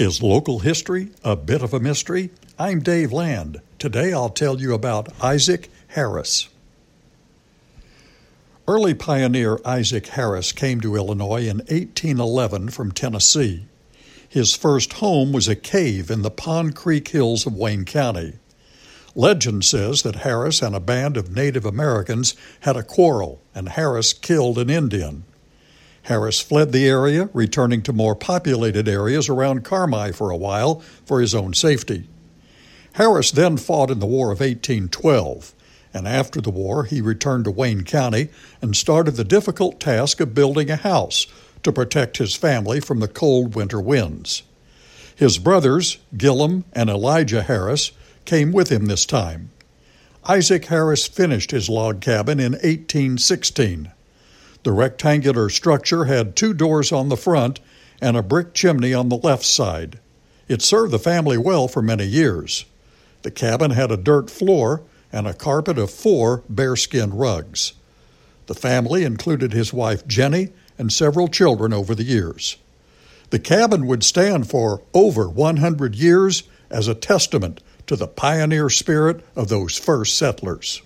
Is local history a bit of a mystery? I'm Dave Land. Today I'll tell you about Isaac Harris. Early pioneer Isaac Harris came to Illinois in 1811 from Tennessee. His first home was a cave in the Pond Creek Hills of Wayne County. Legend says that Harris and a band of Native Americans had a quarrel, and Harris killed an Indian. Harris fled the area, returning to more populated areas around Carmi for a while for his own safety. Harris then fought in the War of 1812, and after the war he returned to Wayne County and started the difficult task of building a house to protect his family from the cold winter winds. His brothers, Gillum and Elijah Harris, came with him this time. Isaac Harris finished his log cabin in 1816. The rectangular structure had two doors on the front and a brick chimney on the left side. It served the family well for many years. The cabin had a dirt floor and a carpet of four bearskin rugs. The family included his wife Jenny and several children over the years. The cabin would stand for over 100 years as a testament to the pioneer spirit of those first settlers.